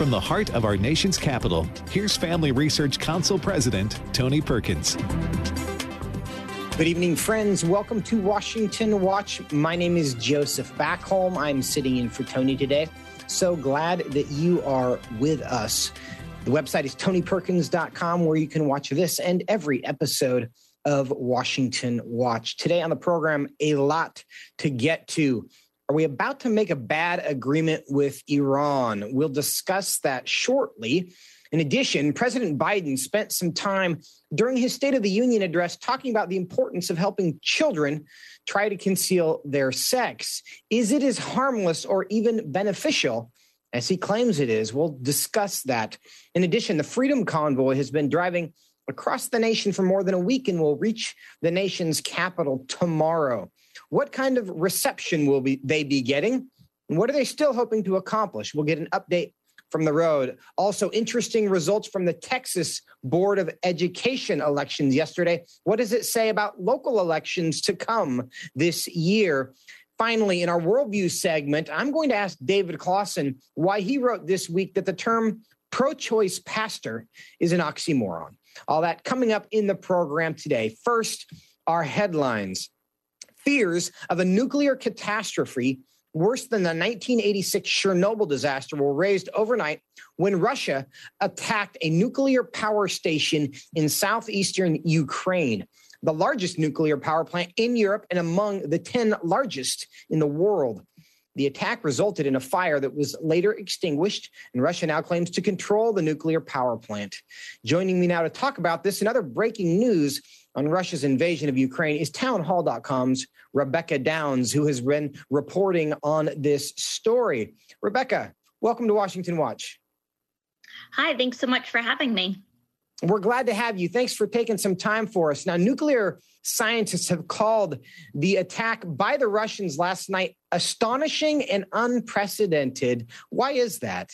From the heart of our nation's capital, here's Family Research Council President Tony Perkins. Good evening, friends. Welcome to Washington Watch. My name is Joseph Backholm. I'm sitting in for Tony today. So glad that you are with us. The website is tonyperkins.com, where you can watch this and every episode of Washington Watch. Today on the program, a lot to get to. Are we about to make a bad agreement with Iran? We'll discuss that shortly. In addition, President Biden spent some time during his State of the Union address talking about the importance of helping children try to conceal their sex. Is it as harmless or even beneficial as he claims it is? We'll discuss that. In addition, the Freedom Convoy has been driving across the nation for more than a week and will reach the nation's capital tomorrow. What kind of reception will be, they be getting? And what are they still hoping to accomplish? We'll get an update from the road. Also, interesting results from the Texas Board of Education elections yesterday. What does it say about local elections to come this year? Finally, in our worldview segment, I'm going to ask David Closson why he wrote this week that the term pro choice pastor is an oxymoron. All that coming up in the program today. First, our headlines fears of a nuclear catastrophe worse than the 1986 Chernobyl disaster were raised overnight when Russia attacked a nuclear power station in southeastern Ukraine, the largest nuclear power plant in Europe and among the 10 largest in the world. The attack resulted in a fire that was later extinguished, and Russia now claims to control the nuclear power plant. Joining me now to talk about this and other breaking news on Russia's invasion of Ukraine is townhall.com's Rebecca Downs, who has been reporting on this story. Rebecca, welcome to Washington Watch. Hi, thanks so much for having me. We're glad to have you. Thanks for taking some time for us. Now, nuclear scientists have called the attack by the Russians last night astonishing and unprecedented. Why is that?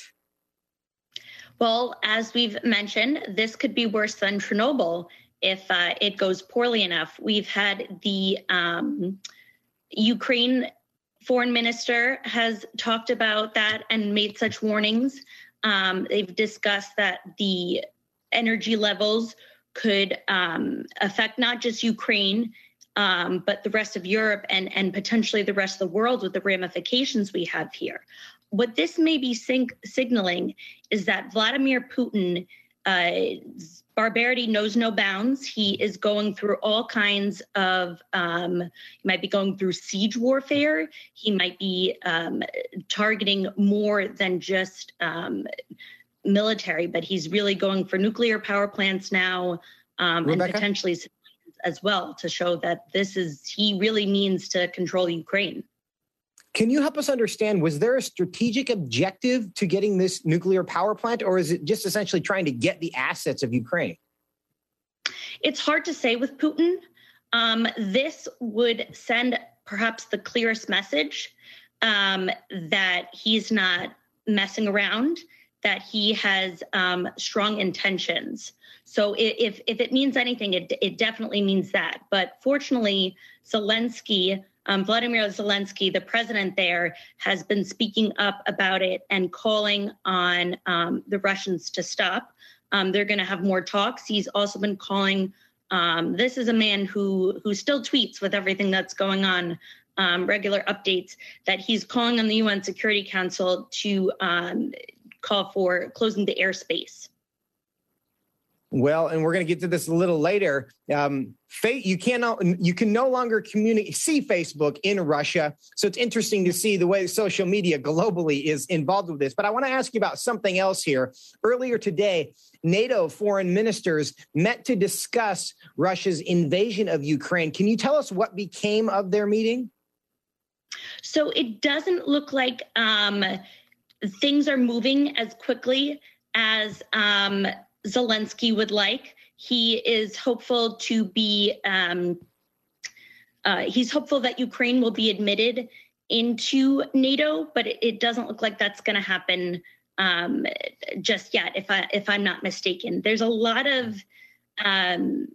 Well, as we've mentioned, this could be worse than Chernobyl if uh, it goes poorly enough. We've had the um, Ukraine foreign minister has talked about that and made such warnings. Um, they've discussed that the energy levels could um, affect not just Ukraine, um, but the rest of Europe and, and potentially the rest of the world with the ramifications we have here. What this may be signaling is that Vladimir Putin uh, barbarity knows no bounds. He is going through all kinds of, um, he might be going through siege warfare. He might be um, targeting more than just um, military, but he's really going for nuclear power plants now um, and potentially as well to show that this is, he really means to control Ukraine. Can you help us understand? Was there a strategic objective to getting this nuclear power plant, or is it just essentially trying to get the assets of Ukraine? It's hard to say with Putin. Um, this would send perhaps the clearest message um, that he's not messing around, that he has um, strong intentions. So if if it means anything, it it definitely means that. But fortunately, Zelensky um, Vladimir Zelensky, the president there, has been speaking up about it and calling on um, the Russians to stop. Um, they're going to have more talks. He's also been calling. Um, this is a man who who still tweets with everything that's going on, um, regular updates. That he's calling on the UN Security Council to um, call for closing the airspace. Well, and we're going to get to this a little later. Um, you cannot, you can no longer communicate, see Facebook in Russia. So it's interesting to see the way social media globally is involved with this. But I want to ask you about something else here. Earlier today, NATO foreign ministers met to discuss Russia's invasion of Ukraine. Can you tell us what became of their meeting? So it doesn't look like um, things are moving as quickly as um, Zelensky would like. He is hopeful to be, um, uh, he's hopeful that Ukraine will be admitted into NATO, but it, it doesn't look like that's going to happen um, just yet. If I if I'm not mistaken, there's a lot of um,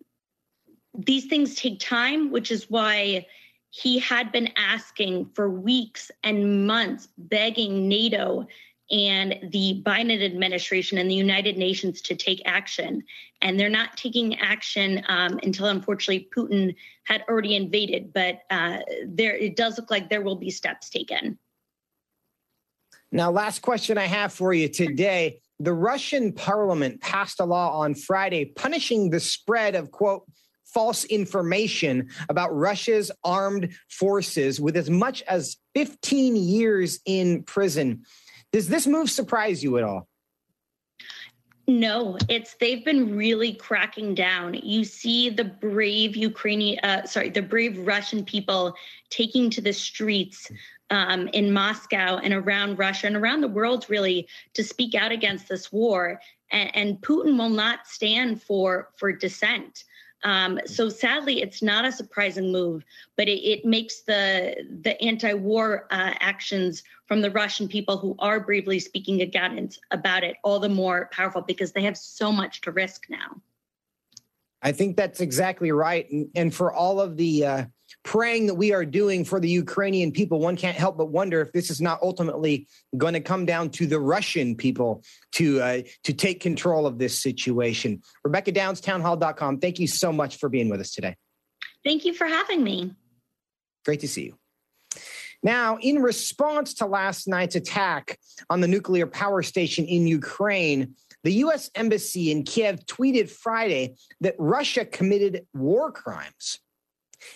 these things take time, which is why he had been asking for weeks and months, begging NATO and the Biden administration and the United Nations to take action. And they're not taking action um, until, unfortunately, Putin had already invaded. But uh, there, it does look like there will be steps taken. Now, last question I have for you today. The Russian parliament passed a law on Friday punishing the spread of, quote, false information about Russia's armed forces with as much as 15 years in prison. Does this move surprise you at all? No, it's they've been really cracking down. You see the brave Ukrainian, uh, sorry, the brave Russian people taking to the streets um, in Moscow and around Russia and around the world, really, to speak out against this war. And, and Putin will not stand for for dissent. Um, so sadly, it's not a surprising move, but it, it makes the the anti-war uh, actions from the Russian people who are bravely speaking against about it all the more powerful because they have so much to risk now. I think that's exactly right, and, and for all of the uh, praying that we are doing for the Ukrainian people, one can't help but wonder if this is not ultimately going to come down to the Russian people to uh, to take control of this situation. Rebecca Downs, townhall.com. Thank you so much for being with us today. Thank you for having me. Great to see you. Now, in response to last night's attack on the nuclear power station in Ukraine, the U.S. Embassy in Kiev tweeted Friday that Russia committed war crimes.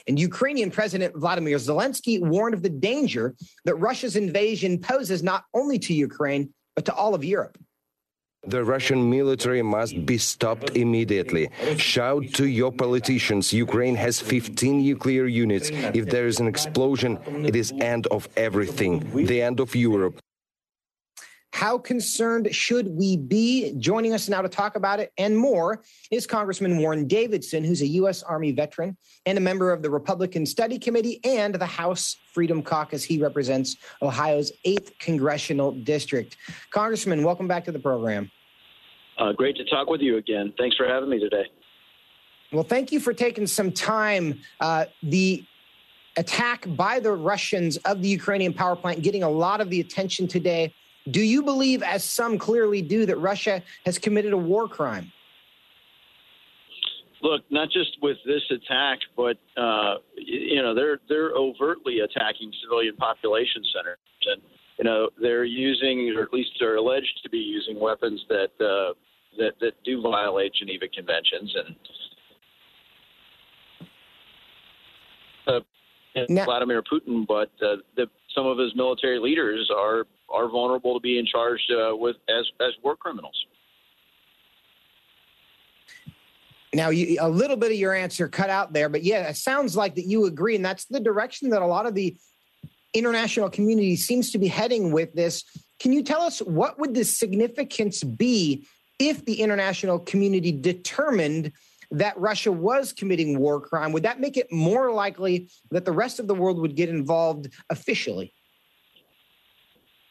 And Ukrainian President Vladimir Zelensky warned of the danger that Russia's invasion poses not only to Ukraine, but to all of Europe. The Russian military must be stopped immediately. Shout to your politicians. Ukraine has 15 nuclear units. If there is an explosion, it is end of everything, the end of Europe. How concerned should we be? Joining us now to talk about it and more is Congressman Warren Davidson, who's a U.S. Army veteran and a member of the Republican Study Committee and the House Freedom Caucus. He represents Ohio's 8th Congressional District. Congressman, welcome back to the program. Uh, great to talk with you again. Thanks for having me today. Well, thank you for taking some time. Uh, the attack by the Russians of the Ukrainian power plant getting a lot of the attention today. Do you believe, as some clearly do, that Russia has committed a war crime? Look, not just with this attack, but uh, you know they're they're overtly attacking civilian population centers, and you know they're using, or at least they're alleged to be using weapons that uh, that that do violate Geneva Conventions, and uh, now, Vladimir Putin, but uh, the, some of his military leaders are are vulnerable to being charged uh, with as as war criminals. Now, you, a little bit of your answer cut out there, but yeah, it sounds like that you agree, and that's the direction that a lot of the international community seems to be heading with this. Can you tell us what would the significance be if the international community determined that Russia was committing war crime? Would that make it more likely that the rest of the world would get involved officially?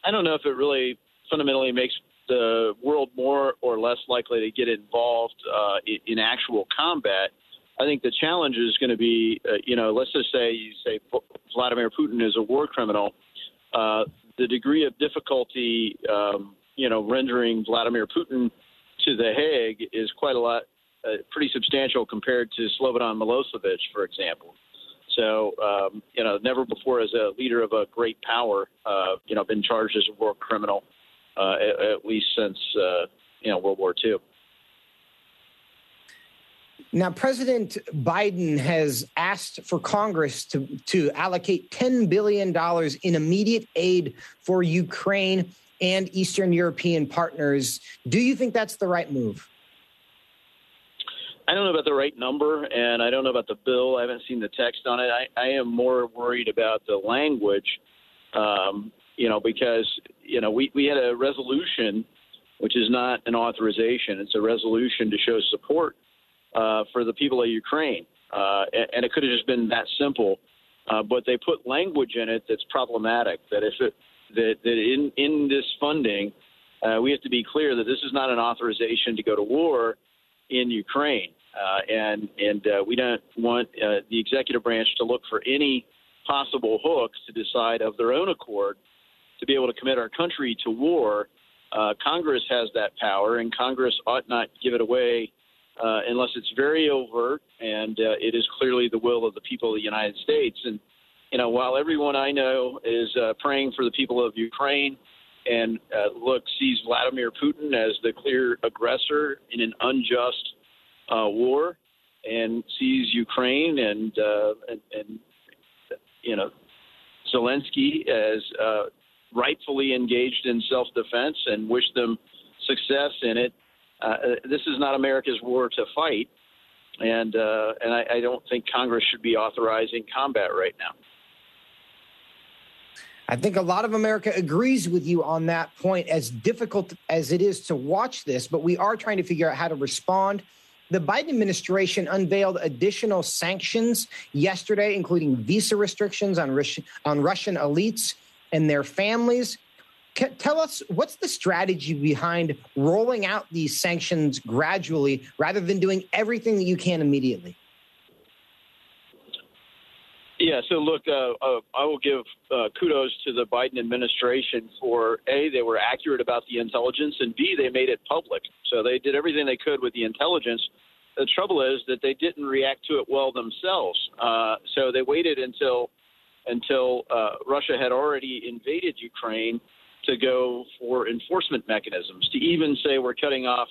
I don't know if it really fundamentally makes the world more or less likely to get involved uh, in actual combat. I think the challenge is going to be, uh, you know, let's just say you say Vladimir Putin is a war criminal. Uh, the degree of difficulty, um, you know, rendering Vladimir Putin to the Hague is quite a lot, uh, pretty substantial compared to Slobodan Milosevic, for example. So, um, you know, never before as a leader of a great power, uh, you know, been charged as a war criminal, uh, at, at, least since, uh, you know, World War II. Now, President Biden has asked for Congress to, to allocate $10 billion in immediate aid for Ukraine and Eastern European partners. Do you think that's the right move? I don't know about the right number, and I don't know about the bill. I haven't seen the text on it. I, I am more worried about the language, um, you know, because you know we we had a resolution, which is not an authorization. It's a resolution to show support uh, for the people of Ukraine, uh, and, and, it could have just been that simple. Uh, but they put language in it that's problematic. That if it that that in in this funding, uh, we have to be clear that this is not an authorization to go to war in Ukraine. Uh, and and uh, we don't want uh, the executive branch to look for any possible hooks to decide of their own accord to be able to commit our country to war, uh, Congress has that power, and Congress ought not give it away uh, unless it's very overt and uh, it is clearly the will of the people of the United States. And you know, while everyone I know is praying for the people of Ukraine and uh, look sees Vladimir Putin as the clear aggressor in an unjust uh, war, and sees Ukraine and, uh, and, and you know Zelensky as uh, rightfully engaged in self-defense and wish them success in it. Uh, this is not America's war to fight, and uh, and I, I don't think Congress should be authorizing combat right now. I think a lot of America agrees with you on that point, as difficult as it is to watch this, but we are trying to figure out how to respond. The Biden administration unveiled additional sanctions yesterday, including visa restrictions on, on Russian elites and their families. tell us what's the strategy behind rolling out these sanctions gradually rather than doing everything that you can immediately? Yeah, so look, uh, uh, I will give uh, kudos to the Biden administration for A, they were accurate about the intelligence, and B, they made it public. So they did everything they could with the intelligence. The trouble is that they didn't react to it well themselves. Uh, so they waited until until uh, Russia had already invaded Ukraine to go for enforcement mechanisms, to even say we're cutting off,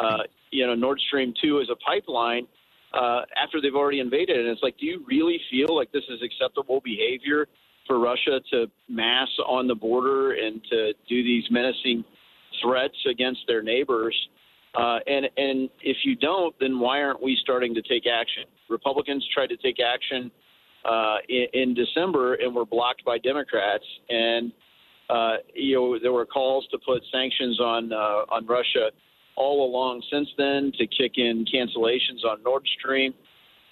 uh, you know, Nord Stream 2 as a pipeline uh, after they've already invaded. And it's like, do you really feel like this is acceptable behavior for Russia to mass on the border and to do these menacing threats against their neighbors? Uh, and and if you don't, then why aren't we starting to take action? Republicans tried to take action uh, in, in December and were blocked by Democrats. And uh, you know there were calls to put sanctions on uh, on Russia all along since then to kick in cancellations on Nord Stream,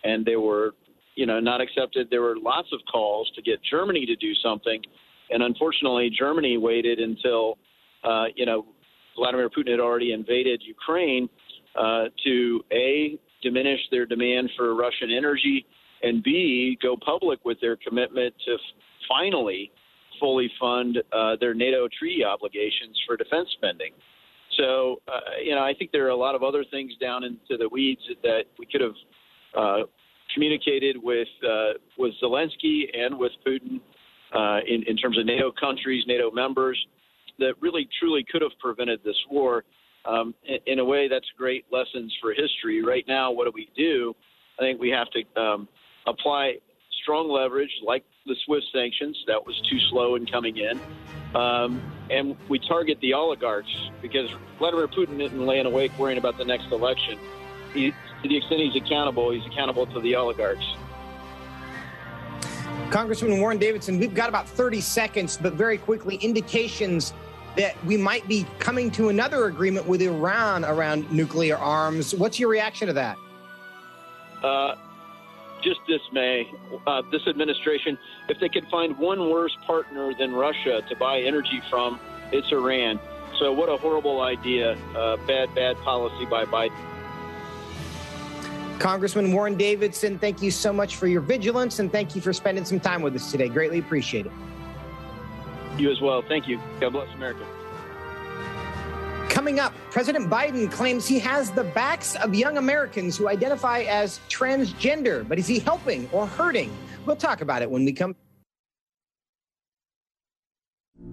and they were, you know, not accepted. There were lots of calls to get Germany to do something, and unfortunately, Germany waited until, uh, you know, Vladimir Putin had already invaded Ukraine uh, to a diminish their demand for Russian energy, and b go public with their commitment to f- finally fully fund uh, their NATO treaty obligations for defense spending. So, uh, you know, I think there are a lot of other things down into the weeds that we could have uh, communicated with uh, with Zelensky and with Putin uh, in, in terms of NATO countries, NATO members, that really truly could have prevented this war. Um, in, in, a way, that's great lessons for history. Right now, what do we do? I think we have to um, apply strong leverage, like the SWIFT sanctions. That was too slow in coming in. Um, and we target the oligarchs because Vladimir Putin isn't laying awake worrying about the next election. He, to the extent he's accountable, he's accountable to the oligarchs. Congressman Warren Davidson, we've got about 30 seconds, but very quickly, indications that we might be coming to another agreement with Iran around nuclear arms. What's your reaction to that? Uh, just dismay. Uh, this administration, if they could find one worse partner than Russia to buy energy from, it's Iran. So, what a horrible idea. Uh, bad, bad policy by Biden. Congressman Warren Davidson, thank you so much for your vigilance and thank you for spending some time with us today. Greatly appreciate it. You as well. Thank you. God bless America. Coming up, President Biden claims he has the backs of young Americans who identify as transgender, but is he helping or hurting? We'll talk about it when we come.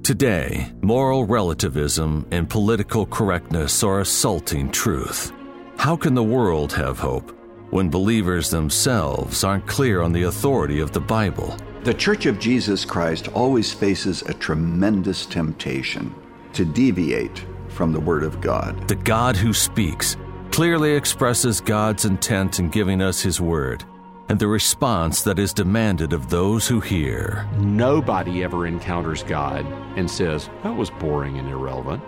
Today, moral relativism and political correctness are assaulting truth. How can the world have hope when believers themselves aren't clear on the authority of the Bible? The Church of Jesus Christ always faces a tremendous temptation to deviate from the Word of God. The God who speaks clearly expresses God's intent in giving us His Word and the response that is demanded of those who hear. Nobody ever encounters God and says, that was boring and irrelevant.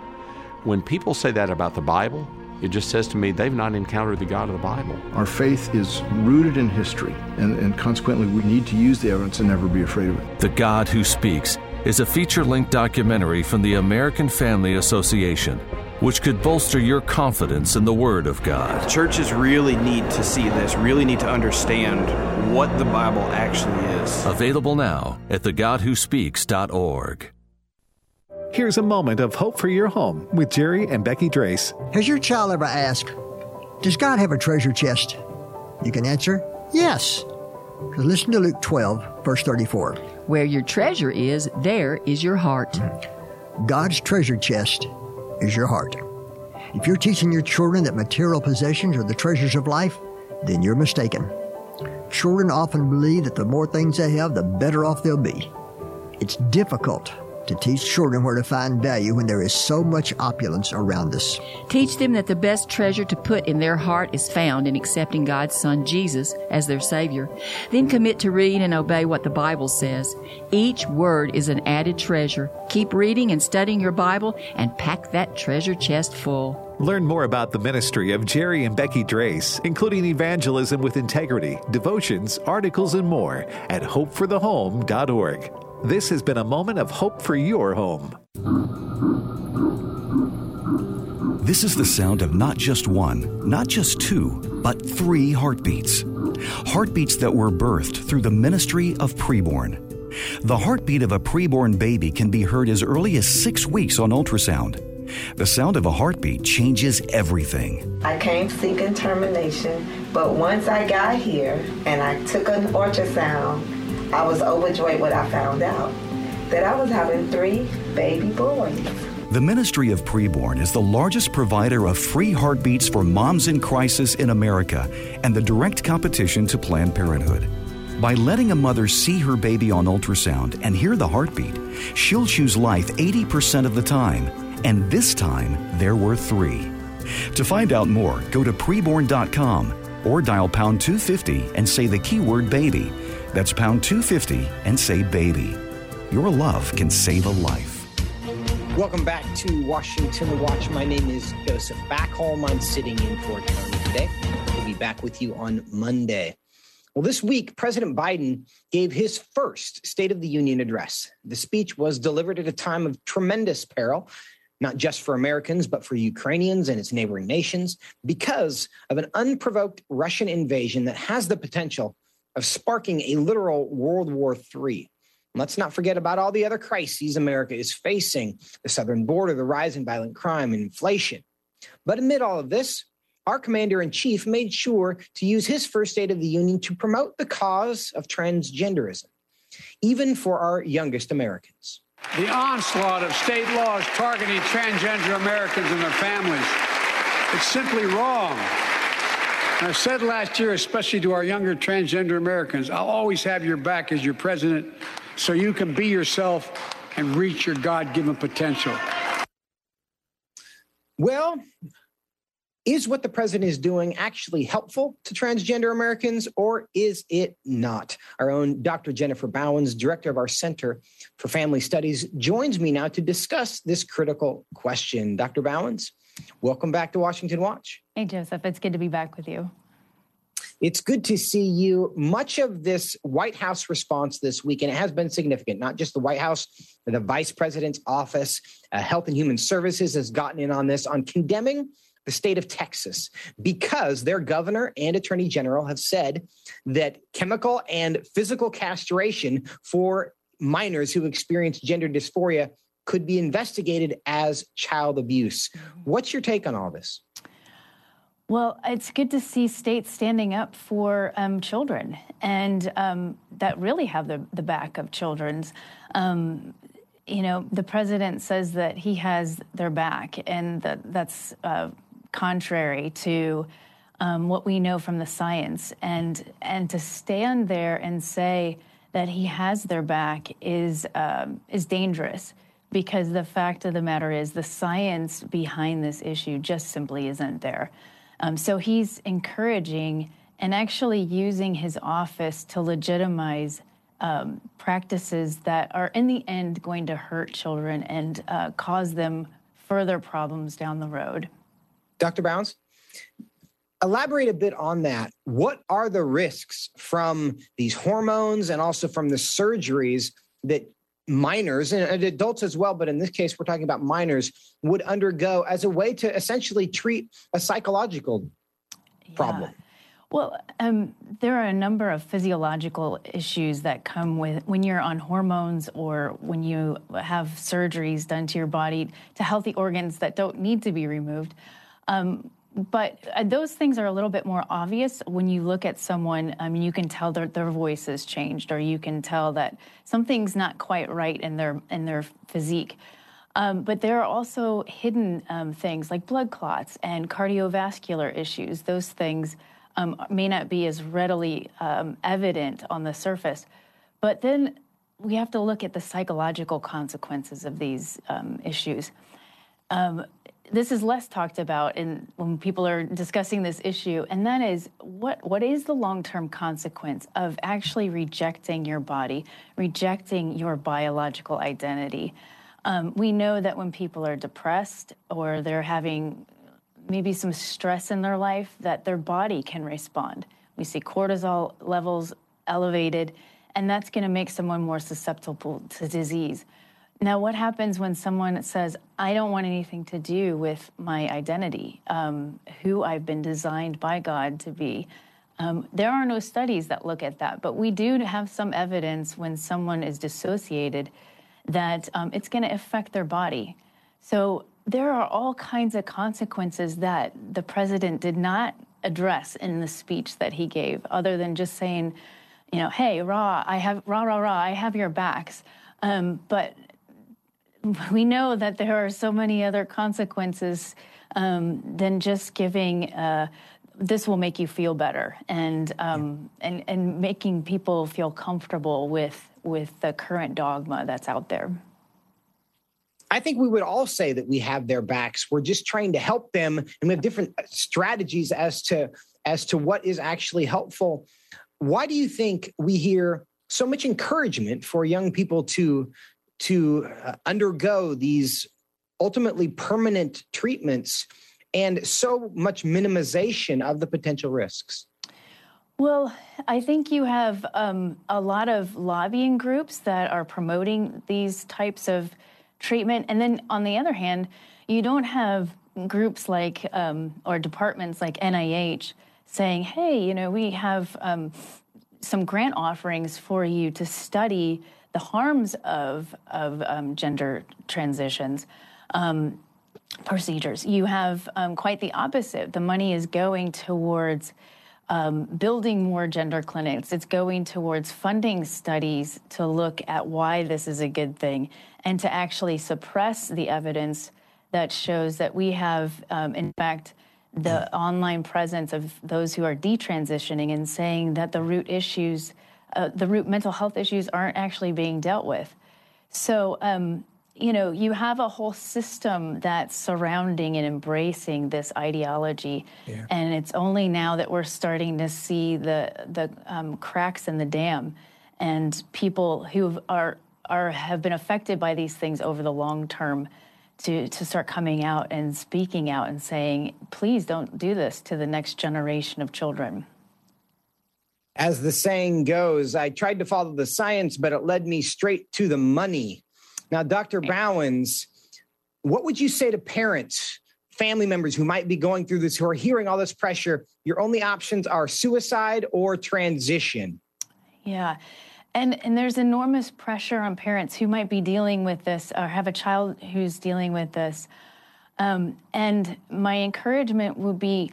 When people say that about the Bible, it just says to me they've not encountered the God of the Bible. Our faith is rooted in history, and, and consequently, we need to use the evidence and never be afraid of it. The God who speaks is a feature length documentary from the American Family Association, which could bolster your confidence in the Word of God. Churches really need to see this, really need to understand what the Bible actually is. Available now at thegodwhospeaks.org. Here's a moment of hope for your home with Jerry and Becky Drace. Has your child ever asked, Does God have a treasure chest? You can answer, Yes. Listen to Luke 12, verse 34. Where your treasure is, there is your heart. God's treasure chest is your heart. If you're teaching your children that material possessions are the treasures of life, then you're mistaken. Children often believe that the more things they have, the better off they'll be. It's difficult to teach children where to find value when there is so much opulence around us. Teach them that the best treasure to put in their heart is found in accepting God's Son Jesus as their Savior. Then commit to read and obey what the Bible says. Each word is an added treasure. Keep reading and studying your Bible and pack that treasure chest full. Learn more about the ministry of Jerry and Becky Drace, including evangelism with integrity, devotions, articles, and more at hopeforthehome.org. This has been a moment of hope for your home. This is the sound of not just one, not just two, but three heartbeats. Heartbeats that were birthed through the ministry of preborn. The heartbeat of a preborn baby can be heard as early as six weeks on ultrasound. The sound of a heartbeat changes everything. I came seeking termination, but once I got here and I took an ultrasound, I was overjoyed when I found out that I was having three baby boys. The Ministry of Preborn is the largest provider of free heartbeats for moms in crisis in America and the direct competition to Planned Parenthood. By letting a mother see her baby on ultrasound and hear the heartbeat, she'll choose life 80% of the time, and this time there were three. To find out more, go to preborn.com or dial pound 250 and say the keyword baby. That's pound 250 and say baby. Your love can save a life. Welcome back to Washington Watch. My name is Joseph Backholm. I'm sitting in for Tony today. We'll be back with you on Monday. Well, this week, President Biden gave his first State of the Union address. The speech was delivered at a time of tremendous peril, not just for Americans, but for Ukrainians and its neighboring nations, because of an unprovoked Russian invasion that has the potential of sparking a literal World War III. Let's not forget about all the other crises America is facing the southern border, the rise in violent crime, and inflation. But amid all of this, our commander in chief made sure to use his first State of the Union to promote the cause of transgenderism, even for our youngest Americans. The onslaught of state laws targeting transgender Americans and their families. It's simply wrong. I said last year, especially to our younger transgender Americans, I'll always have your back as your president so you can be yourself and reach your God given potential. Well, is what the president is doing actually helpful to transgender Americans, or is it not? Our own Dr. Jennifer Bauwens, director of our Center for Family Studies, joins me now to discuss this critical question. Dr. Bauwens, welcome back to Washington Watch. Hey, Joseph, it's good to be back with you. It's good to see you. Much of this White House response this week, and it has been significant, not just the White House, the vice president's office, uh, Health and Human Services has gotten in on this on condemning the state of Texas because their governor and attorney general have said that chemical and physical castration for minors who experience gender dysphoria could be investigated as child abuse. What's your take on all this? Well, it's good to see states standing up for um, children and um, that really have the, the back of children's. Um, you know, the president says that he has their back, and that that's uh, contrary to um, what we know from the science. And and to stand there and say that he has their back is um, is dangerous because the fact of the matter is the science behind this issue just simply isn't there. Um, so he's encouraging and actually using his office to legitimize um, practices that are in the end going to hurt children and uh, cause them further problems down the road. Dr. Bauwens, elaborate a bit on that. What are the risks from these hormones and also from the surgeries that minors and adults as well, but in this case, we're talking about minors, would undergo as a way to essentially treat a psychological problem? Yeah. Well, um, there are a number of physiological issues that come with when you're on hormones or when you have surgeries done to your body to healthy organs that don't need to be removed. Um, but uh, those things are a little bit more obvious when you look at someone. I mean, you can tell their, their voice has changed, or you can tell that something's not quite right in their in their physique. Um, but there are also hidden um, things like blood clots and cardiovascular issues. Those things um, may not be as readily um, evident on the surface. But then we have to look at the psychological consequences of these um, issues. This is less talked about in, when people are discussing this issue, and that is what what is the long term consequence of actually rejecting your body, rejecting your biological identity. Um, we know that when people are depressed or they're having maybe some stress in their life, that their body can respond. We see cortisol levels elevated, and that's going to make someone more susceptible to disease. Now, what happens when someone says, I don't want anything to do with my identity, um, who I've been designed by God to be? Um, there are no studies that look at that, but we do have some evidence when someone is dissociated that um, it's going to affect their body. So there are all kinds of consequences that the president did not address in the speech that he gave, other than just saying, you know, hey, rah, I have rah rah rah, I have your backs. Um, but we know that there are so many other consequences um, than just giving. Uh, this will make you feel better, and um, and and making people feel comfortable with with the current dogma that's out there. I think we would all say that we have their backs. We're just trying to help them, and we have different strategies as to as to what is actually helpful. Why do you think we hear so much encouragement for young people to to uh, undergo these ultimately permanent treatments and so much minimization of the potential risks? Well, I think you have um, a lot of lobbying groups that are promoting these types of treatment. And then on the other hand, you don't have groups like, um, or departments like NIH saying, hey, you know, we have um, some grant offerings for you to study the harms of, of um, gender transitions. Um, procedures. You have um, quite the opposite. The money is going towards um, building more gender clinics. It's going towards funding studies to look at why this is a good thing and to actually suppress the evidence that shows that we have, um, in fact, the online presence of those who are detransitioning and saying that the root issues, uh, the root mental health issues aren't actually being dealt with. So, um, you know, you have a whole system that's surrounding and embracing this ideology, yeah. and it's only now that we're starting to see the the um, cracks in the dam, and people who are are have been affected by these things over the long term to to start coming out and speaking out and saying, please don't do this to the next generation of children. As the saying goes, I tried to follow the science, but it led me straight to the money. Now, Dr. Bauwens, what would you say to parents, family members who might be going through this, who are hearing all this pressure? Your only options are suicide or transition. Yeah. And, and there's enormous pressure on parents who might be dealing with this or have a child who's dealing with this. Um, and my encouragement would be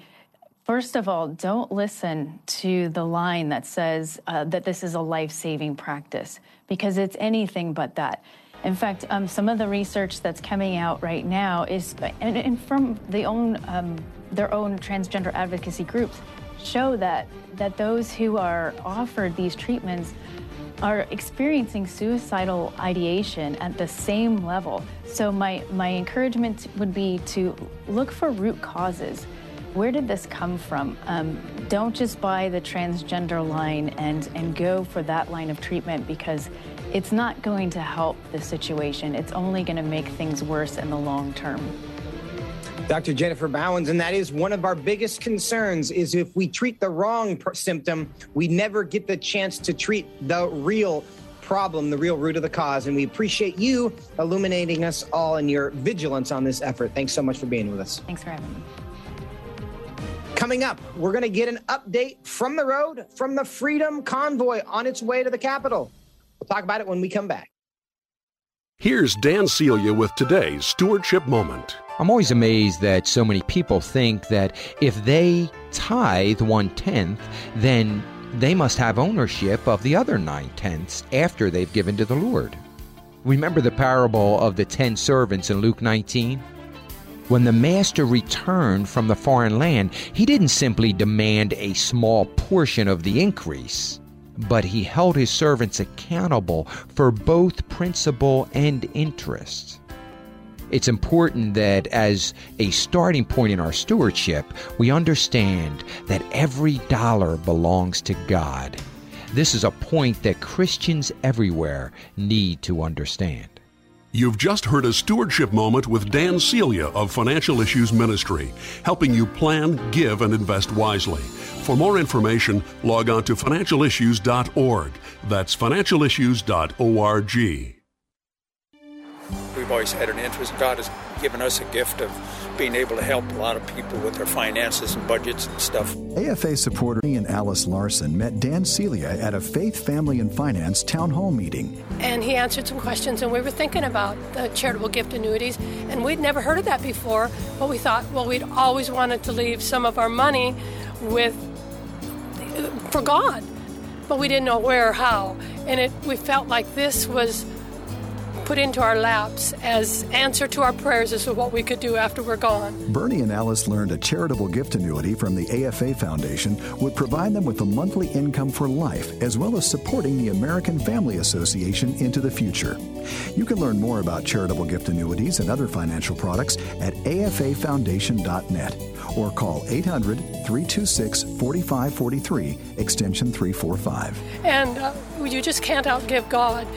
first of all, don't listen to the line that says uh, that this is a life saving practice because it's anything but that. In fact, um, some of the research that's coming out right now is, and, and from the own, um, their own transgender advocacy groups, show that that those who are offered these treatments are experiencing suicidal ideation at the same level. So my my encouragement would be to look for root causes. Where did this come from? Um, don't just buy the transgender line and and go for that line of treatment because it's not going to help the situation. It's only going to make things worse in the long term. Dr. Jennifer Bauwens, and that is one of our biggest concerns is if we treat the wrong per- symptom, we never get the chance to treat the real problem, the real root of the cause. And we appreciate you illuminating us all and your vigilance on this effort. Thanks so much for being with us. Thanks for having me. Coming Coming up, we're going to get an update from the road from the Freedom Convoy on its way to the Capitol. We'll talk about it when we come back. Here's Dan Celia with today's Stewardship Moment. I'm always amazed that so many people think that if they tithe one tenth, then they must have ownership of the other nine tenths after they've given to the Lord. Remember the parable of the ten servants in Luke 19? When the master returned from the foreign land, he didn't simply demand a small portion of the increase, but he held his servants accountable for both principal and interest. It's important that as a starting point in our stewardship, we understand that every dollar belongs to God. This is a point that Christians everywhere need to understand. You've just heard a stewardship moment with Dan Celia of Financial Issues Ministry, helping you plan, give, and invest wisely. For more information, log on to financialissues.org. That's financialissues.org. We've always had an interest. God has given us a gift of being able to help a lot of people with their finances and budgets and stuff. AFA supporter Ian Alice Larson met Dan Celia at a Faith, Family, and Finance town hall meeting. And he answered some questions, and we were thinking about the charitable gift annuities, and we'd never heard of that before. But we thought, well, we'd always wanted to leave some of our money with for God, but we didn't know where or how. And it, we felt like this was put into our laps as answer to our prayers as to what we could do after we're gone. Bernie and Alice learned a charitable gift annuity from the AFA Foundation would provide them with a monthly income for life, as well as supporting the American Family Association into the future. You can learn more about charitable gift annuities and other financial products at afafoundation.net or call 800 326 4543, extension 345. And uh, you just can't outgive God.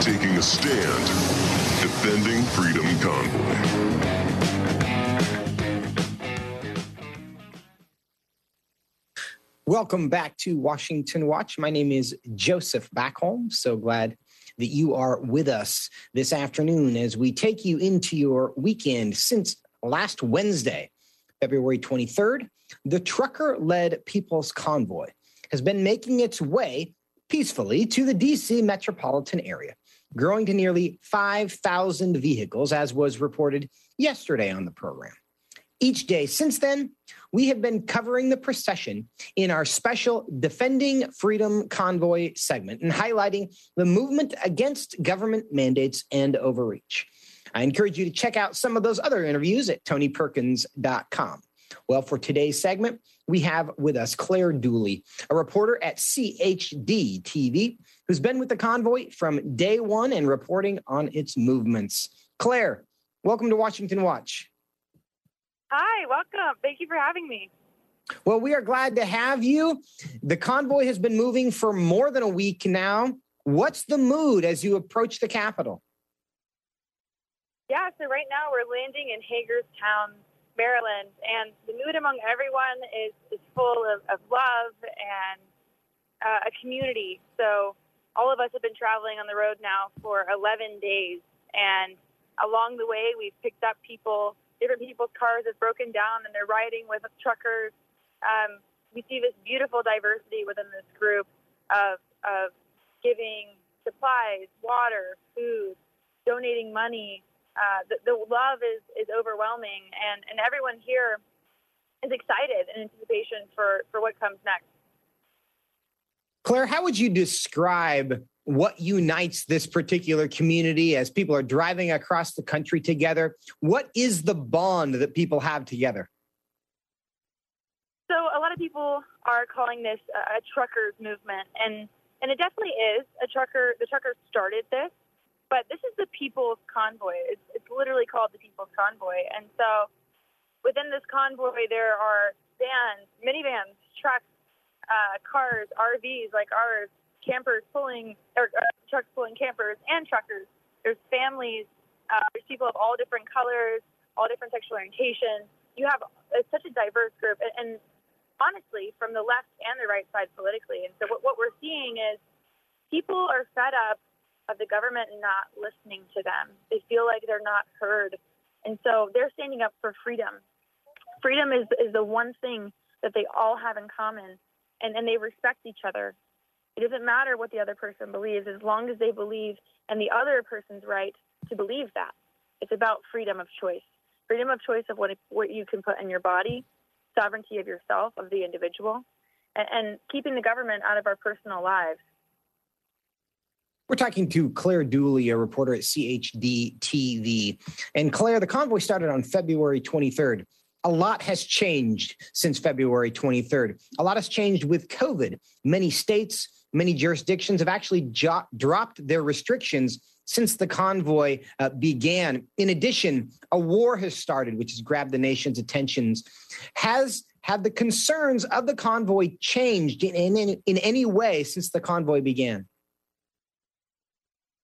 Taking a stand, defending Freedom Convoy. Welcome back to Washington Watch. My name is Joseph Backholm. So glad that you are with us this afternoon as we take you into your weekend. Since last Wednesday, February 23rd, the trucker led People's Convoy has been making its way peacefully to the DC metropolitan area, growing to nearly 5,000 vehicles, as was reported yesterday on the program. Each day since then, we have been covering the procession in our special Defending Freedom Convoy segment and highlighting the movement against government mandates and overreach. I encourage you to check out some of those other interviews at tonyperkins.com. Well, for today's segment, we have with us Claire Dooley, a reporter at CHD TV, who's been with the convoy from day one and reporting on its movements. Claire, welcome to Washington Watch. Hi, welcome. Thank you for having me. Well, we are glad to have you. The convoy has been moving for more than a week now. What's the mood as you approach the Capitol? Yeah, so right now we're landing in Hagerstown, Maryland, and the mood among everyone is, is full of, of love and uh, a community. So all of us have been traveling on the road now for 11 days, and along the way, we've picked up people different people's cars have broken down and they're riding with truckers. Um, we see this beautiful diversity within this group of, of giving supplies, water, food, donating money. Uh, the, the love is, is overwhelming, and, and everyone here is excited in anticipation for, for what comes next. Claire, how would you describe what unites this particular community as people are driving across the country together? What is the bond that people have together? So, a lot of people are calling this a, truckers movement, and and it definitely is a trucker. The truckers started this, but this is the People's Convoy. It's, it's literally called the People's Convoy, and so within this convoy there are vans, minivans, trucks, uh, cars, RVs like ours, campers pulling or uh, trucks pulling campers and truckers. There's families. Uh, there's people of all different colors, all different sexual orientations. You have it's such a diverse group, and, and honestly, from the left and the right side politically. And so what, what we're seeing is people are fed up of the government not listening to them. They feel like they're not heard. And so they're standing up for freedom. Freedom is, is the one thing that they all have in common, and, and they respect each other. It doesn't matter what the other person believes as long as they believe and the other person's right to believe that. It's about freedom of choice freedom of choice of what, what you can put in your body, sovereignty of yourself, of the individual, and, and keeping the government out of our personal lives. We're talking to Claire Dooley, a reporter at CHD TV. And Claire, the convoy started on February 23rd. A lot has changed since February 23rd. A lot has changed with COVID. Many states, many jurisdictions have actually jo- dropped their restrictions since the convoy uh, began. In addition, a war has started, which has grabbed the nation's attentions. Has have the concerns of the convoy changed in, in, in any way since the convoy began?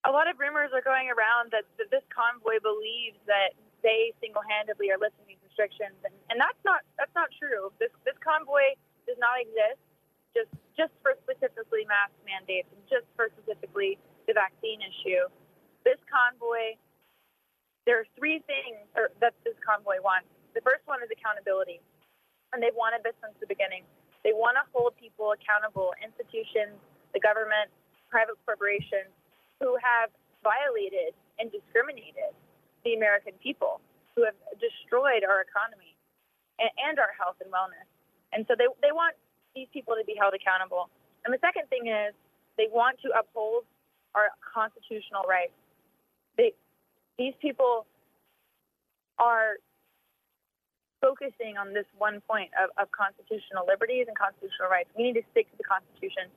A lot of rumors are going around that, that this convoy believes that they single-handedly are lifting these restrictions, and, and that's not that's not true. This this convoy does not exist just just for specifically mask mandates and just for specifically the vaccine issue this convoy, there are three things or, that this convoy wants. The first one is accountability, and they've wanted this since the beginning. They want to hold people accountable, institutions, the government, private corporations, who have violated and discriminated the American people, who have destroyed our economy and, and our health and wellness. And so they, they want these people to be held accountable. And the second thing is they want to uphold our constitutional rights they, these people are focusing on this one point of, of constitutional liberties and constitutional rights. We need to stick to the Constitution.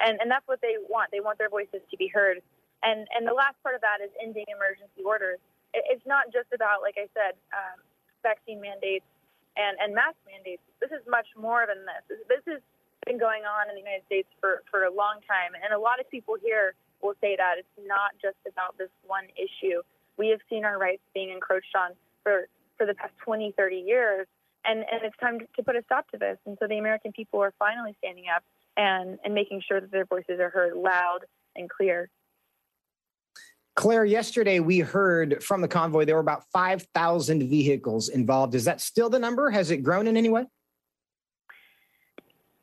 And, and that's what they want. They want their voices to be heard. And, and the last part of that is ending emergency orders. It, it's not just about, like I said, um, vaccine mandates and, and mask mandates. This is much more than this. This, has been going on in the United States for, for a long time. And a lot of people here will say that it's not just about this one issue. We have seen our rights being encroached on for, for the past 20, 30 years, and, and it's time to put a stop to this. And so the American people are finally standing up and, and making sure that their voices are heard loud and clear. Claire, yesterday we heard from the convoy there were about 5,000 vehicles involved. Is that still the number? Has it grown in any way?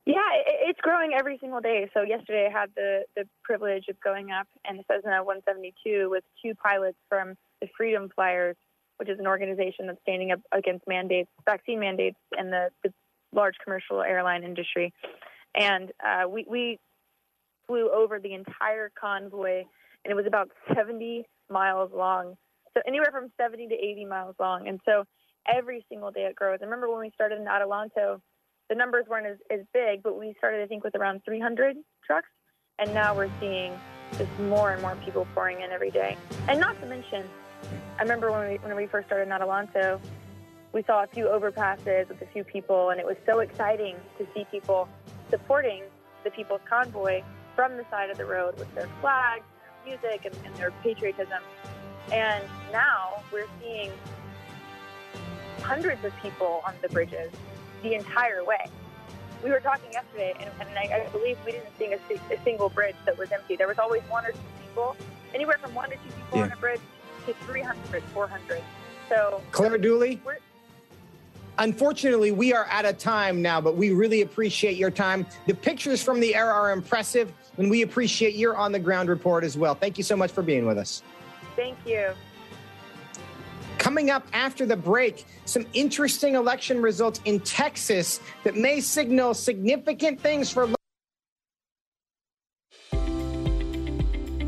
Yeah, it's growing every single day. So yesterday I had the, the privilege of going up and the Cessna 172 with two pilots from the Freedom Flyers, which is an organization that's standing up against mandates, vaccine mandates in the, the large commercial airline industry. And uh, we, we flew over the entire convoy, and it was about 70 miles long. So anywhere from 70 to 80 miles long. And so every single day it grows. I remember when we started in Adelanto, the numbers weren't as, as big, but we started, I think, with around 300 trucks. And now we're seeing just more and more people pouring in every day. And not to mention, I remember when we, when we first started in Adelanto, we saw a few overpasses with a few people, and it was so exciting to see people supporting the People's Convoy from the side of the road with their flags, music, and, and their patriotism. And now we're seeing hundreds of people on the bridges the entire way. We were talking yesterday, and, and I, I, believe we didn't see a, a, single bridge that was empty. There was always one or two people, anywhere from one to two people yeah. on a bridge to 300, 400. So, Claire Dooley? Unfortunately, we are out of time now, but we really appreciate your time. The pictures from the air are impressive, and we appreciate your on the ground report as well. Thank you so much for being with us. Thank you. Coming up after the break, some interesting election results in Texas that may signal significant things for.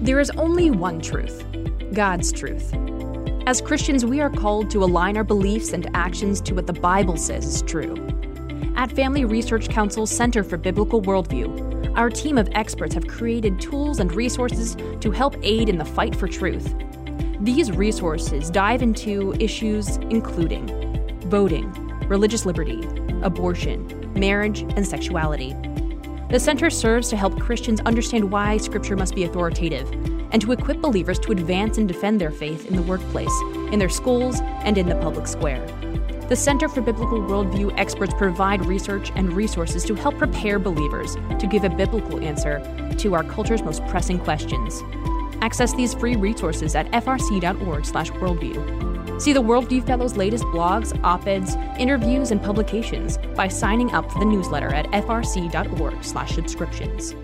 There is only one truth God's truth. As Christians, we are called to align our beliefs and actions to what the Bible says is true. At Family Research Council's Center for Biblical Worldview, our team of experts have created tools and resources to help aid in the fight for truth these resources dive into issues including voting, religious liberty, abortion, marriage, and sexuality. The center serves to help Christians understand why Scripture must be authoritative and to equip believers to advance and defend their faith in the workplace, in their schools, and in the public square. The Center for Biblical Worldview experts provide research and resources to help prepare believers to give a biblical answer to our culture's most pressing questions. Access these free resources at frc.org/worldview. See the Worldview Fellows' latest blogs, op eds, interviews, and publications by signing up for the newsletter at frc.org/subscriptions.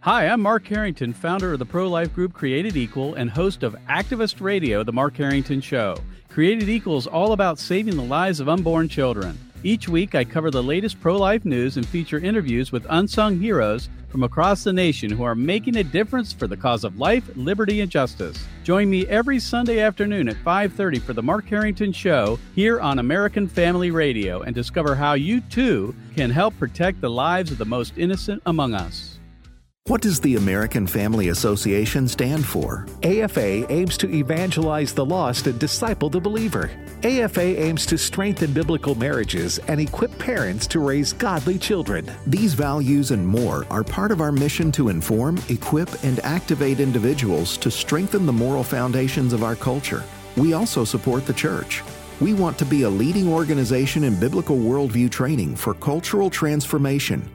Hi, I'm Mark Harrington, founder of the pro life group Created Equal and host of Activist Radio, The Mark Harrington Show. Created Equal is all about saving the lives of unborn children. Each week, I cover the latest pro life news and feature interviews with unsung heroes from across the nation who are making a difference for the cause of life, liberty, and justice. Join me every Sunday afternoon at 5:30 for the Mark Harrington Show here on American Family Radio and discover how you too can help protect the lives of the most innocent among us. What does the American Family Association stand for? AFA aims to evangelize the lost and disciple the believer. AFA aims to strengthen biblical marriages and equip parents to raise godly children. These values and more are part of our mission to inform, equip, and activate individuals to strengthen the moral foundations of our culture. We also support the church. We want to be a leading organization in biblical worldview training for cultural transformation.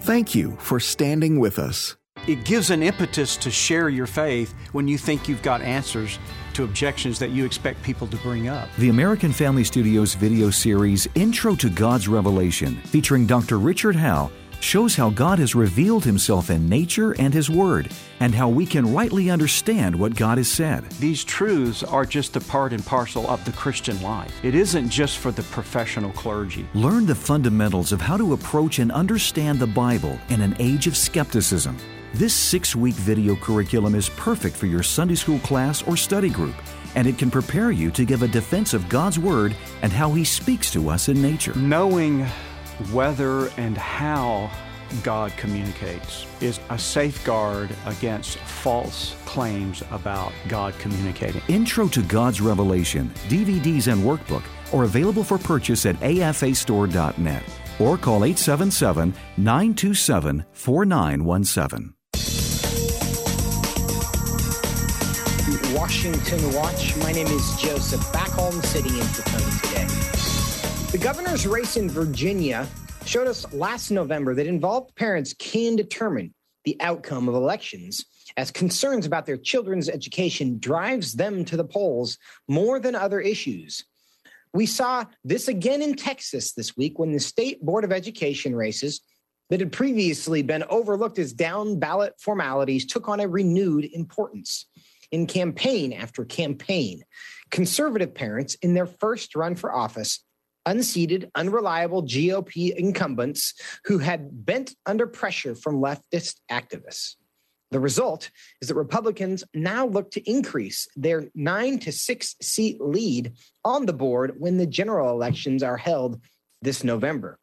Thank you for standing with us. It gives an impetus to share your faith when you think you've got answers to objections that you expect people to bring up. The American Family Studios video series Intro to God's Revelation, featuring Dr. Richard Howe, shows how God has revealed himself in nature and his word, and how we can rightly understand what God has said. These truths are just a part and parcel of the Christian life. It isn't just for the professional clergy. Learn the fundamentals of how to approach and understand the Bible in an age of skepticism. This six week video curriculum is perfect for your Sunday school class or study group, and it can prepare you to give a defense of God's Word and how He speaks to us in nature. Knowing whether and how God communicates is a safeguard against false claims about God communicating. Intro to God's Revelation, DVDs and workbook are available for purchase at afastore.net or call 877 927 4917. Washington Watch. My name is Joseph Backholm, sitting in for Tony today. The governor's race in Virginia showed us last November that involved parents can determine the outcome of elections as concerns about their children's education drives them to the polls more than other issues. We saw this again in Texas this week when the state board of education races that had previously been overlooked as down ballot formalities took on a renewed importance in campaign after campaign. Conservative parents in their first run for office unseated, unreliable GOP incumbents who had bent under pressure from leftist activists. The result is that Republicans now look to increase their nine to six seat lead on the board when the general elections are held this November.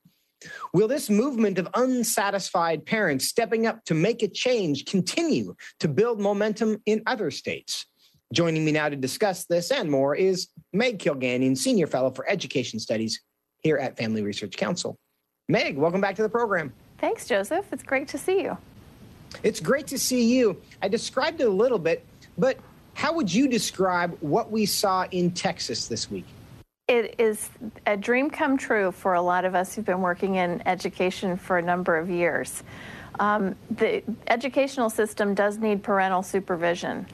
Will this movement of unsatisfied parents stepping up to make a change continue to build momentum in other states? Joining me now to discuss this and more is Meg Kilgannon, Senior Fellow for Education Studies here at Family Research Council. Meg, welcome back to the program. Thanks, Joseph. It's great to see you. It's great to see you. I described it a little bit, but how would you describe what we saw in Texas this week? It is a dream come true for a lot of us who've been working in education for a number of years. Um, the educational system does need parental supervision,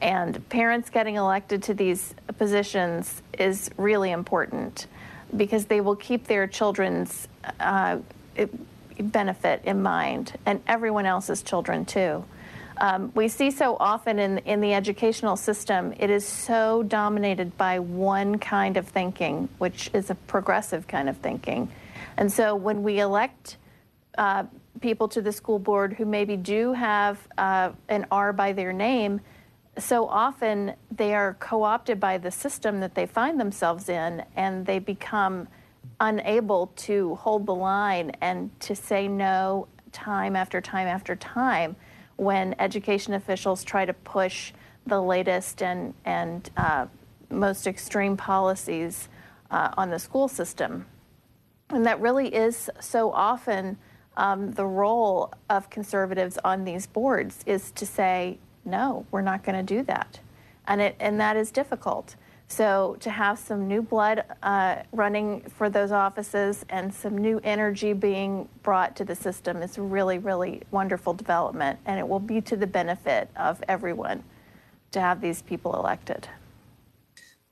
and parents getting elected to these positions is really important because they will keep their children's uh, benefit in mind and everyone else's children too. Um, we see so often in, in the educational system, it is so dominated by one kind of thinking, which is a progressive kind of thinking. And so when we elect uh, people to the school board who maybe do have uh, an R by their name, so often they are co opted by the system that they find themselves in and they become unable to hold the line and to say no time after time after time when education officials try to push the latest and, and uh, most extreme policies uh, on the school system. And that really is so often um, the role of conservatives on these boards is to say, no, we're not going to do that. And, it, and that is difficult. So to have some new blood uh, running for those offices and some new energy being brought to the system is really, really wonderful development, and it will be to the benefit of everyone to have these people elected.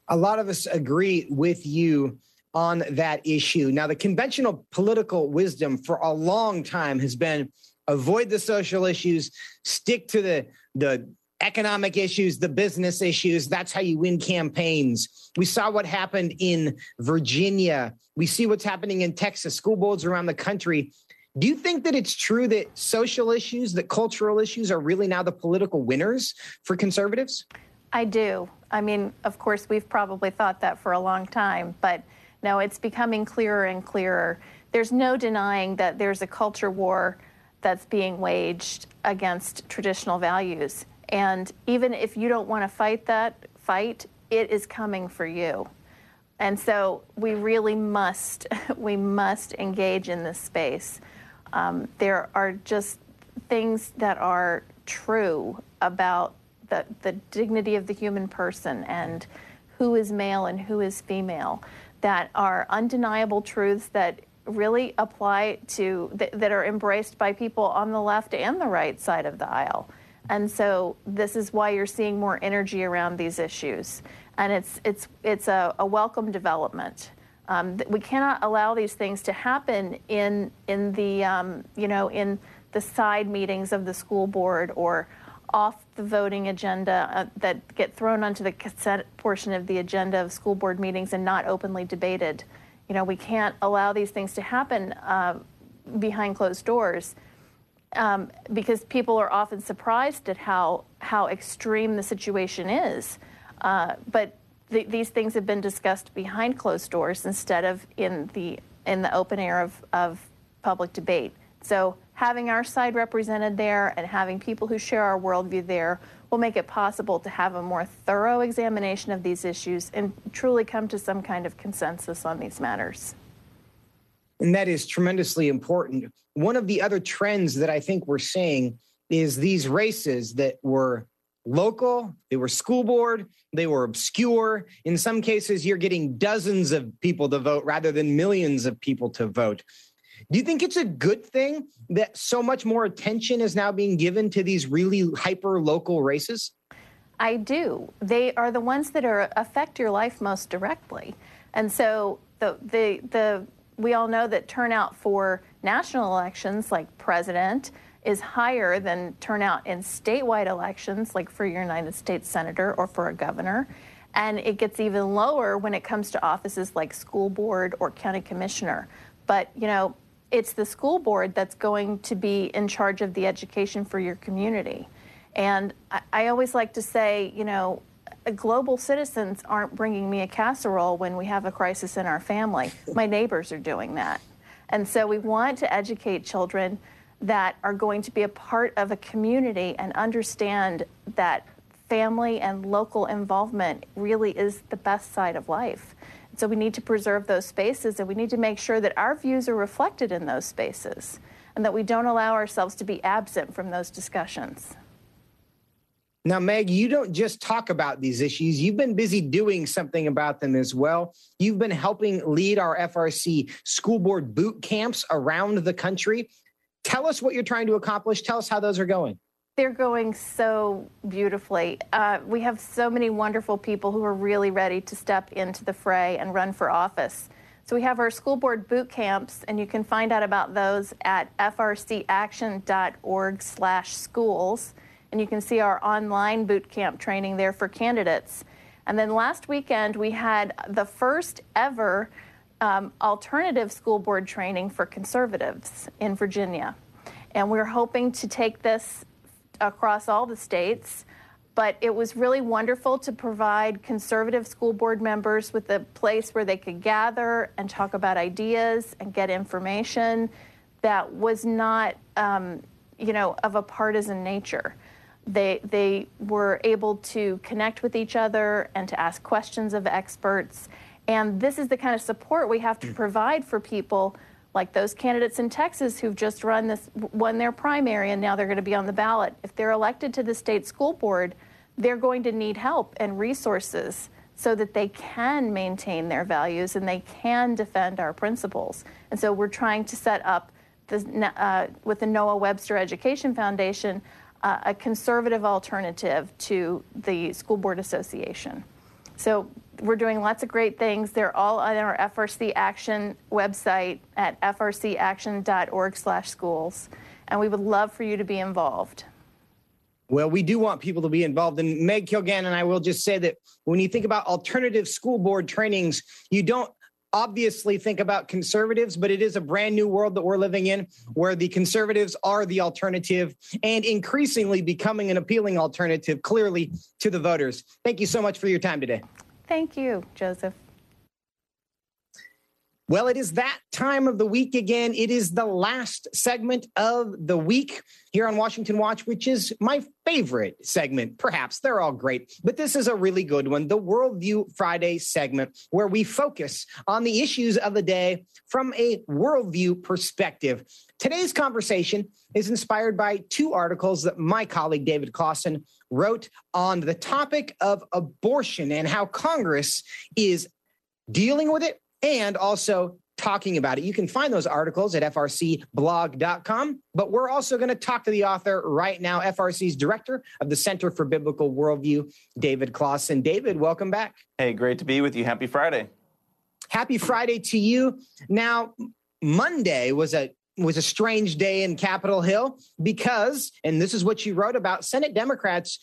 A lot of us agree with you on that issue. Now, the conventional political wisdom for a long time has been avoid the social issues, stick to the, the economic issues, the business issues. That's how you win campaigns. We saw what happened in Virginia. We see what's happening in Texas, school boards around the country. Do you think that it's true that social issues, that cultural issues are really now the political winners for conservatives? I do. I mean, of course, we've probably thought that for a long time, but no, it's becoming clearer and clearer. There's no denying that there's a culture war that's being waged against traditional values. And even if you don't want to fight that fight, it is coming for you. And so we really must, we must engage in this space. Um, there are just things that are true about the, the dignity of the human person and who is male and who is female that are undeniable truths that really apply to th- that are embraced by people on the left and the right side of the aisle. And so this is why you're seeing more energy around these issues. And it's it's it's a, a welcome development. Um, we cannot allow these things to happen in in the um, you know in the side meetings of the school board or off the voting agenda uh, that get thrown onto the cassette portion of the agenda of school board meetings and not openly debated. You know, we can't allow these things to happen uh, behind closed doors um, because people are often surprised at how how extreme the situation is. Uh, but th- these things have been discussed behind closed doors instead of in the in the open air of, of public debate. So having our side represented there and having people who share our worldview there will make it possible to have a more thorough examination of these issues and truly come to some kind of consensus on these matters. And that is tremendously important. One of the other trends that I think we're seeing is these races that were local, they were school board, they were obscure. In some cases, you're getting dozens of people to vote rather than millions of people to vote. Do you think it's a good thing that so much more attention is now being given to these really hyper local races? I do. They are the ones that are affect your life most directly. And so the the the we all know that turnout for national elections like president is higher than turnout in statewide elections like for your United States senator or for a governor. And it gets even lower when it comes to offices like school board or county commissioner. But, you know, it's the school board that's going to be in charge of the education for your community. And I, I always like to say, you know, global citizens aren't bringing me a casserole when we have a crisis in our family. My neighbors are doing that. And so we want to educate children that are going to be a part of a community and understand that family and local involvement really is the best side of life. So we need to preserve those spaces and we need to make sure that our views are reflected in those spaces and that we don't allow ourselves to be absent from those discussions. Now, Meg, you don't just talk about these issues. You've been busy doing something about them as well. You've been helping lead our FRC school board boot camps around the country. Tell us what you're trying to accomplish. Tell us how those are going. They're going so beautifully. Uh, we have so many wonderful people who are really ready to step into the fray and run for office. So we have our school board boot camps, and you can find out about those at frcaction.org/schools, and you can see our online boot camp training there for candidates. And then last weekend we had the first ever um, alternative school board training for conservatives in Virginia. And we're hoping to take this across all the states. But it was really wonderful to provide conservative school board members with a place where they could gather and talk about ideas and get information that was not, um, you know, of a partisan nature. They, they were able to connect with each other and to ask questions of experts. And this is the kind of support we have to provide for people like those candidates in Texas who've just run this, won their primary and now they're going to be on the ballot. If they're elected to the state school board, they're going to need help and resources so that they can maintain their values and they can defend our principles. And so we're trying to set up the, uh, with the Noah Webster Education Foundation uh, a conservative alternative to the School Board Association. So we're doing lots of great things. They're all on our FRC Action website at frcaction.org/schools, and we would love for you to be involved. Well, we do want people to be involved. And Meg Kilgannon and I will just say that when you think about alternative school board trainings, you don't obviously think about conservatives, but it is a brand new world that we're living in where the conservatives are the alternative and increasingly becoming an appealing alternative, clearly, to the voters. Thank you so much for your time today. Thank you, Joseph. Well, it is that time of the week again. It is the last segment of the week here on Washington Watch, which is my favorite segment, perhaps. They're all great, but this is a really good one the Worldview Friday segment, where we focus on the issues of the day from a worldview perspective. Today's conversation is inspired by two articles that my colleague David Closson wrote on the topic of abortion and how Congress is dealing with it and also talking about it. You can find those articles at frcblog.com, but we're also going to talk to the author right now, FRC's director of the Center for Biblical Worldview, David Closson. David, welcome back. Hey, great to be with you. Happy Friday. Happy Friday to you. Now, Monday was a was a strange day in Capitol Hill because, and this is what you wrote about, Senate Democrats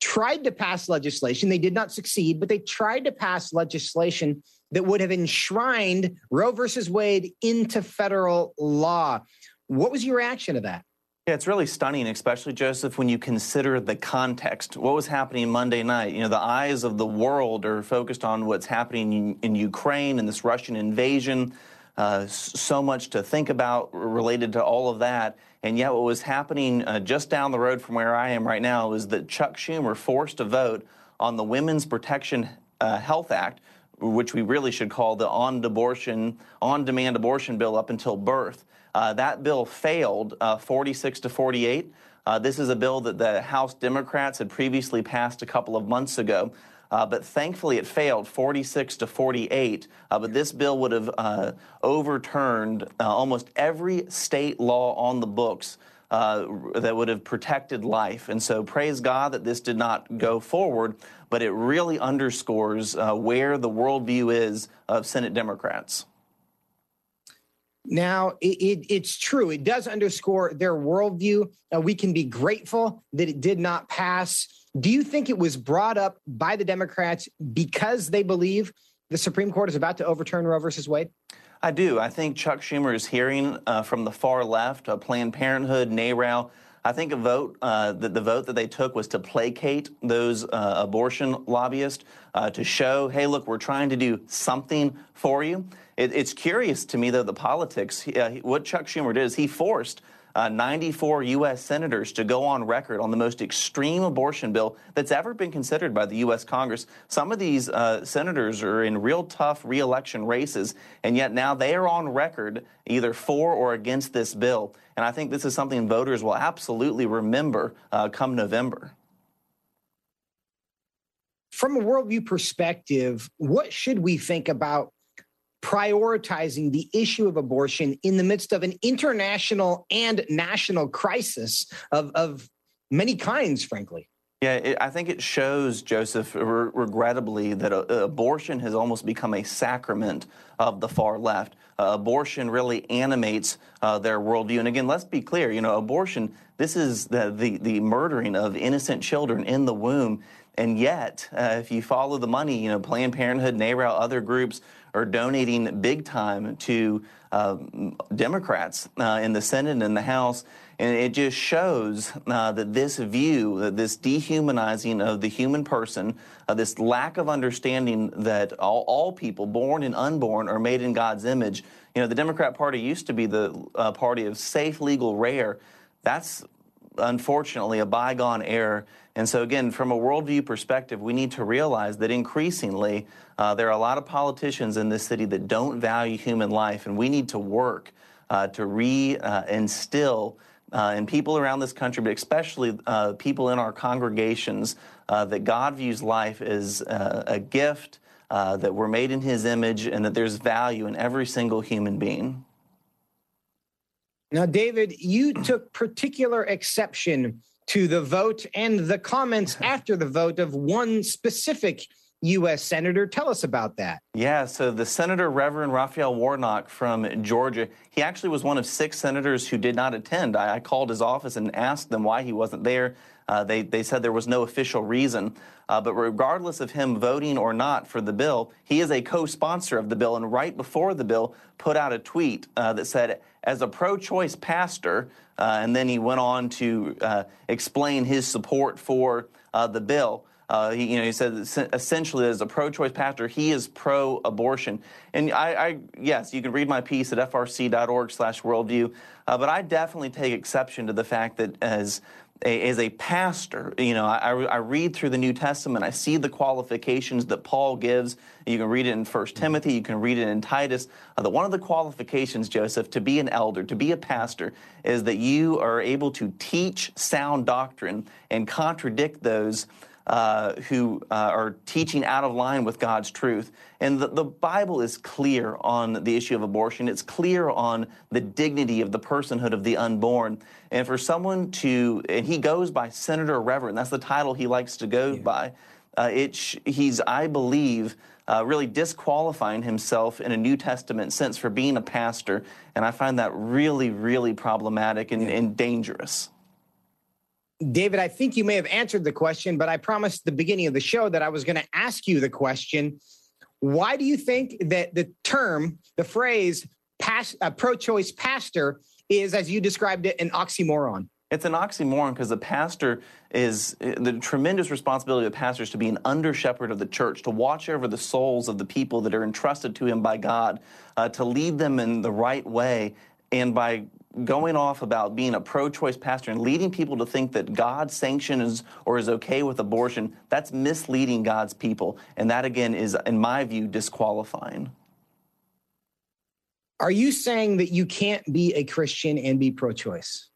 tried to pass legislation. They did not succeed, but they tried to pass legislation that would have enshrined Roe versus Wade into federal law. What was your reaction to that? Yeah, it's really stunning, especially Joseph, when you consider the context. What was happening Monday night? You know, the eyes of the world are focused on what's happening in, in Ukraine and this Russian invasion. Uh, so much to think about related to all of that. And yet, what was happening uh, just down the road from where I am right now is that Chuck Schumer forced a vote on the Women's Protection uh, Health Act, which we really should call the on abortion, on demand abortion bill up until birth. Uh, that bill failed uh, 46 to 48. Uh, this is a bill that the House Democrats had previously passed a couple of months ago. Uh, but thankfully, it failed 46 to 48. Uh, but this bill would have uh, overturned almost every state law on the books that would have protected life. And so praise God that this did not go forward, but it really underscores uh, where the worldview is of Senate Democrats. Now, it, it, it's true. It does underscore their worldview. Uh, we can be grateful that it did not pass. Do you think it was brought up by the Democrats because they believe the Supreme Court is about to overturn Roe versus Wade? I do. I think Chuck Schumer is hearing uh, from the far left, uh, Planned Parenthood, NARAL. I think a vote uh, that the vote that they took was to placate those uh, abortion lobbyists uh, to show, hey, look, we're trying to do something for you. It, it's curious to me, though, the politics. Uh, what Chuck Schumer did is he forced uh, 94 U.S. senators to go on record on the most extreme abortion bill that's ever been considered by the U.S. Congress. Some of these uh, senators are in real tough reelection races, and yet now they are on record either for or against this bill. And I think this is something voters will absolutely remember uh, come November. From a worldview perspective, what should we think about prioritizing the issue of abortion in the midst of an international and national crisis of, of many kinds, frankly. Yeah, it, I think it shows, Joseph, re- regrettably, that uh, abortion has almost become a sacrament of the far left. Uh, abortion really animates uh, their worldview. And again, let's be clear, you know, abortion, this is the, the, the murdering of innocent children in the womb. And yet, uh, if you follow the money, you know, Planned Parenthood, NARAL, other groups are donating big time to uh, Democrats uh, in the Senate and in the House. And it just shows uh, that this view, that this dehumanizing of the human person, uh, this lack of understanding that all, all, people, born and unborn, are made in God's image. You know, the Democrat Party used to be the uh, party of safe, legal, rare. That's unfortunately a bygone era. And so, again, from a worldview perspective, we need to realize that increasingly uh, there are a lot of politicians in this city that don't value human life, and we need to work uh, to re uh, instill uh, in people around this country, but especially uh, people in our congregations, uh, that God views life as a gift, that we're made in His image, and that there's value in every single human being. Now, David, you took particular exception to the vote and the comments after the vote of one specific U.S. Senator. Tell us about that. Yeah, so the Senator Reverend Raphael Warnock from Georgia, he actually was one of six senators who did not attend. I, I called his office and asked them why he wasn't there. Uh, they, they said there was no official reason. Uh, but regardless of him voting or not for the bill, he is a co sponsor of the bill. And right before the bill, put out a tweet uh, that said, as a pro choice pastor, uh, and then he went on to uh, explain his support for uh, the bill. Uh, he, you know, he said essentially as a pro-choice pastor, he is pro-abortion. And I, I, yes, you can read my piece at frc.org/worldview. Uh, but I definitely take exception to the fact that as a, as a pastor, you know, I, I, read through the New Testament, I see the qualifications that Paul gives. You can read it in First Timothy, you can read it in Titus. Uh, that one of the qualifications, Joseph, to be an elder, to be a pastor, is that you are able to teach sound doctrine and contradict those uh, who uh, are teaching out of line with God's truth. And the, the, Bible is clear on the issue of abortion. It's clear on the dignity of the personhood of the unborn. And for someone to, and he goes by Senator Reverend, that's the title he likes to go yeah. by. Uh, it sh- he's, I believe, uh, really disqualifying himself in a New Testament sense for being a pastor. And I find that really, really problematic and, and dangerous. David, I think you may have answered the question, but I promised the beginning of the show that I was going to ask you the question. Why do you think that the term, the phrase pas- uh, pro choice pastor is, as you described it, an oxymoron? It's an oxymoron because the pastor is the tremendous responsibility of the pastor is to be an under shepherd of the church, to watch over the souls of the people that are entrusted to him by God, uh, to lead them in the right way. And by going off about being a pro-choice pastor and leading people to think that God sanctions or is okay with abortion, that's misleading God's people. And that again is, in my view, disqualifying. Are you saying that you can't be a Christian and be pro-choice?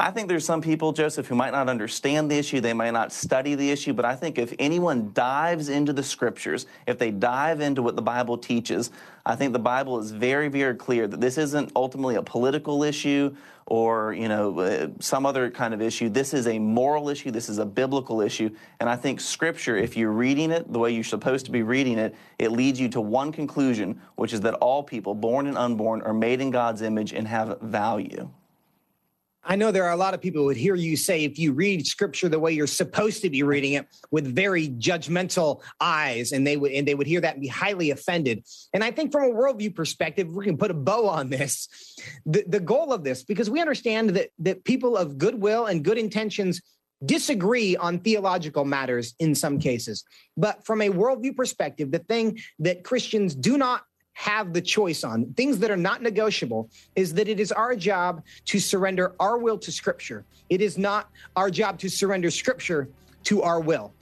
I think there's some people, Joseph, who might not understand the issue. They might not study the issue. But I think if anyone dives into the scriptures, if they dive into what the Bible teaches, I think the Bible is very, very clear that this isn't ultimately a political issue or you know uh, some other kind of issue. This is a moral issue. This is a biblical issue. And I think Scripture, if you're reading it the way you're supposed to be reading it, it leads you to one conclusion, which is that all people, born and unborn, are made in God's image and have value. I know there are a lot of people who would hear you say if you read scripture the way you're supposed to be reading it with very judgmental eyes, and they would and they would hear that and be highly offended. And I think from a worldview perspective, we can put a bow on this. The, the goal of this, because we understand that that people of goodwill and good intentions disagree on theological matters in some cases. But from a worldview perspective, the thing that Christians do not have the choice on, things that are not negotiable, is that it is our job to surrender our will to Scripture. It is not our job to surrender Scripture to our will.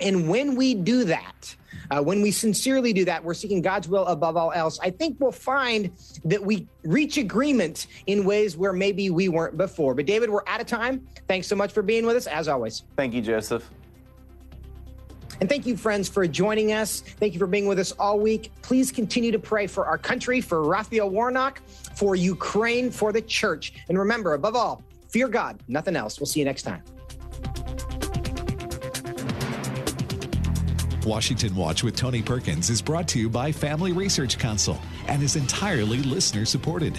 And when we do that, uh, when we sincerely do that, we're seeking God's will above all else. I think we'll find that we reach agreement in ways where maybe we weren't before. But David, we're out of time. Thanks so much for being with us, as always. Thank you, Joseph. And thank you, friends, for joining us. Thank you for being with us all week. Please continue to pray for our country, for Raphael Warnock, for Ukraine, for the church. And remember, above all, fear God, nothing else. We'll see you next time. Washington Watch with Tony Perkins is brought to you by Family Research Council and is entirely listener supported.